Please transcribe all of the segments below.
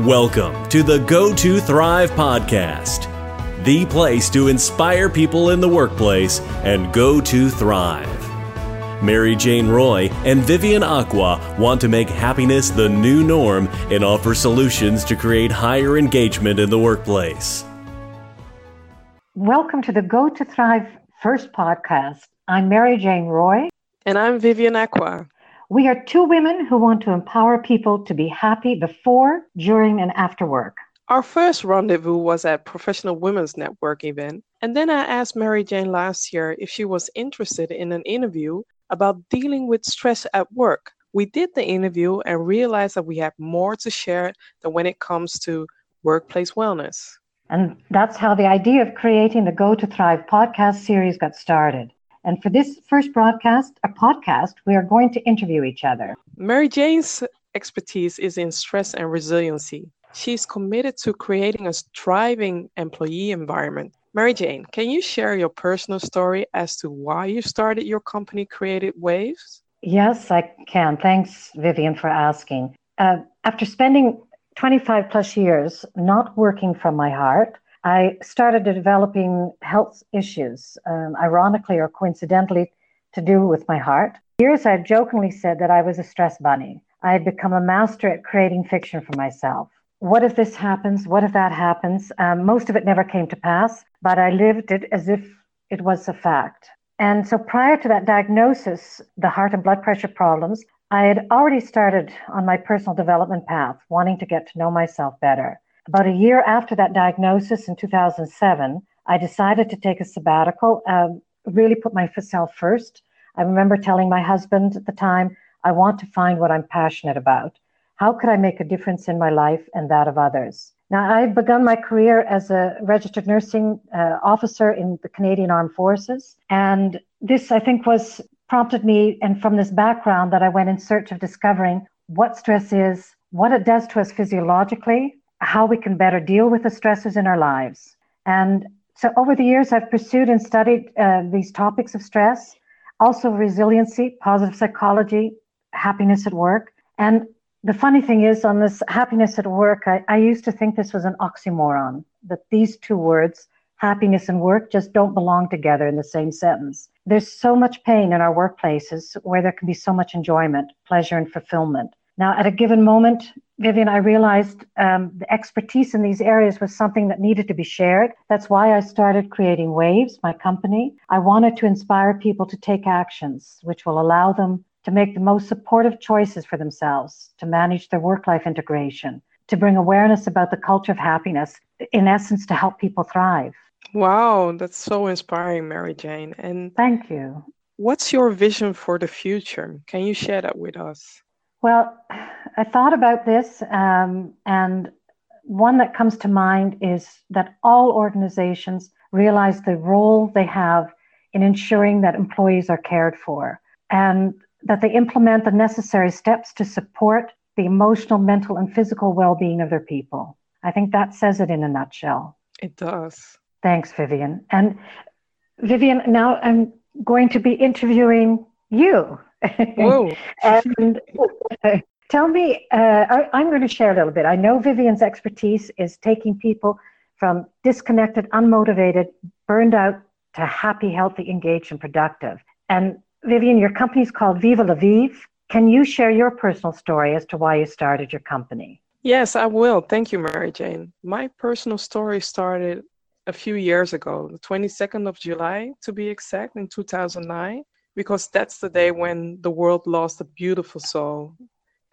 Welcome to the Go to Thrive podcast, the place to inspire people in the workplace and go to thrive. Mary Jane Roy and Vivian Aqua want to make happiness the new norm and offer solutions to create higher engagement in the workplace. Welcome to the Go to Thrive first podcast. I'm Mary Jane Roy. And I'm Vivian Aqua. We are two women who want to empower people to be happy before, during, and after work. Our first rendezvous was at Professional Women's Network event, and then I asked Mary Jane last year if she was interested in an interview about dealing with stress at work. We did the interview and realized that we have more to share than when it comes to workplace wellness. And that's how the idea of creating the Go to Thrive podcast series got started. And for this first broadcast, a podcast, we are going to interview each other. Mary Jane's expertise is in stress and resiliency. She's committed to creating a thriving employee environment. Mary Jane, can you share your personal story as to why you started your company, Created Waves? Yes, I can. Thanks, Vivian, for asking. Uh, after spending 25 plus years not working from my heart, I started developing health issues, um, ironically or coincidentally, to do with my heart. Years I've jokingly said that I was a stress bunny. I had become a master at creating fiction for myself. What if this happens? What if that happens? Um, most of it never came to pass, but I lived it as if it was a fact. And so prior to that diagnosis, the heart and blood pressure problems, I had already started on my personal development path, wanting to get to know myself better. About a year after that diagnosis in 2007, I decided to take a sabbatical, um, really put myself first. I remember telling my husband at the time, I want to find what I'm passionate about. How could I make a difference in my life and that of others? Now, I've begun my career as a registered nursing uh, officer in the Canadian Armed Forces. And this, I think, was prompted me, and from this background, that I went in search of discovering what stress is, what it does to us physiologically, how we can better deal with the stresses in our lives. And so over the years, I've pursued and studied uh, these topics of stress, also resiliency, positive psychology, happiness at work. And the funny thing is, on this happiness at work, I, I used to think this was an oxymoron, that these two words, happiness and work, just don't belong together in the same sentence. There's so much pain in our workplaces where there can be so much enjoyment, pleasure, and fulfillment. Now, at a given moment, Vivian, I realized um, the expertise in these areas was something that needed to be shared. That's why I started creating Waves, my company. I wanted to inspire people to take actions which will allow them to make the most supportive choices for themselves, to manage their work life integration, to bring awareness about the culture of happiness, in essence, to help people thrive. Wow, that's so inspiring, Mary Jane. And thank you. What's your vision for the future? Can you share that with us? Well, I thought about this, um, and one that comes to mind is that all organizations realize the role they have in ensuring that employees are cared for and that they implement the necessary steps to support the emotional, mental, and physical well being of their people. I think that says it in a nutshell. It does. Thanks, Vivian. And Vivian, now I'm going to be interviewing you. Whoa. and tell me, uh, I, I'm going to share a little bit. I know Vivian's expertise is taking people from disconnected, unmotivated, burned out to happy, healthy, engaged, and productive. And Vivian, your company is called Viva La Vive. Can you share your personal story as to why you started your company? Yes, I will. Thank you, Mary Jane. My personal story started a few years ago, the 22nd of July to be exact, in 2009 because that's the day when the world lost a beautiful soul.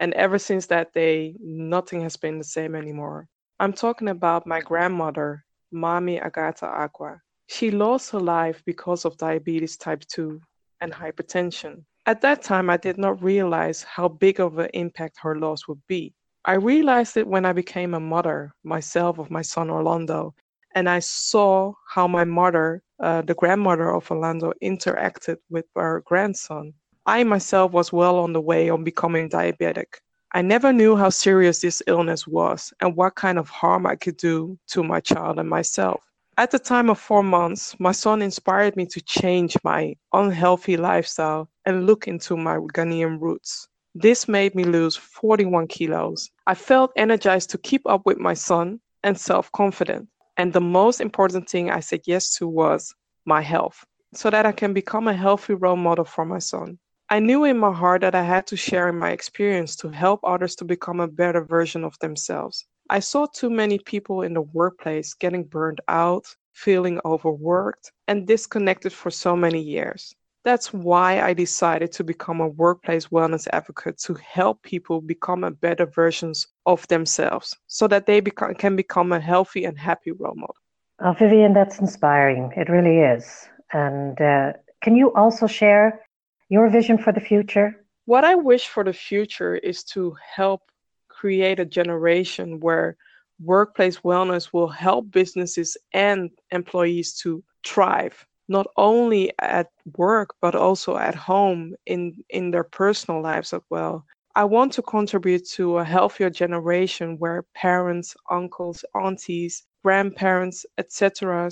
And ever since that day, nothing has been the same anymore. I'm talking about my grandmother, Mami Agata Aqua. She lost her life because of diabetes type 2 and hypertension. At that time, I did not realize how big of an impact her loss would be. I realized it when I became a mother myself of my son Orlando, and I saw how my mother uh, the grandmother of Orlando interacted with her grandson. I myself was well on the way on becoming diabetic. I never knew how serious this illness was and what kind of harm I could do to my child and myself. At the time of four months, my son inspired me to change my unhealthy lifestyle and look into my Ghanaian roots. This made me lose 41 kilos. I felt energized to keep up with my son and self confident. And the most important thing I said yes to was my health, so that I can become a healthy role model for my son. I knew in my heart that I had to share my experience to help others to become a better version of themselves. I saw too many people in the workplace getting burned out, feeling overworked, and disconnected for so many years. That's why I decided to become a workplace wellness advocate to help people become a better versions of themselves so that they become, can become a healthy and happy role model. Oh, Vivian, that's inspiring. It really is. And uh, can you also share your vision for the future? What I wish for the future is to help create a generation where workplace wellness will help businesses and employees to thrive not only at work but also at home in in their personal lives as well i want to contribute to a healthier generation where parents uncles aunties grandparents etc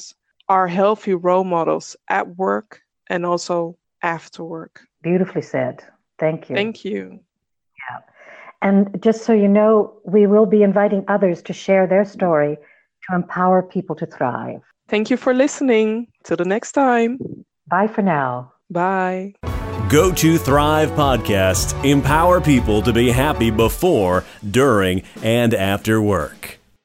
are healthy role models at work and also after work Beautifully said. Thank you. Thank you. Yeah. And just so you know, we will be inviting others to share their story to empower people to thrive. Thank you for listening. Till the next time. Bye for now. Bye. Go to Thrive Podcast. Empower people to be happy before, during, and after work.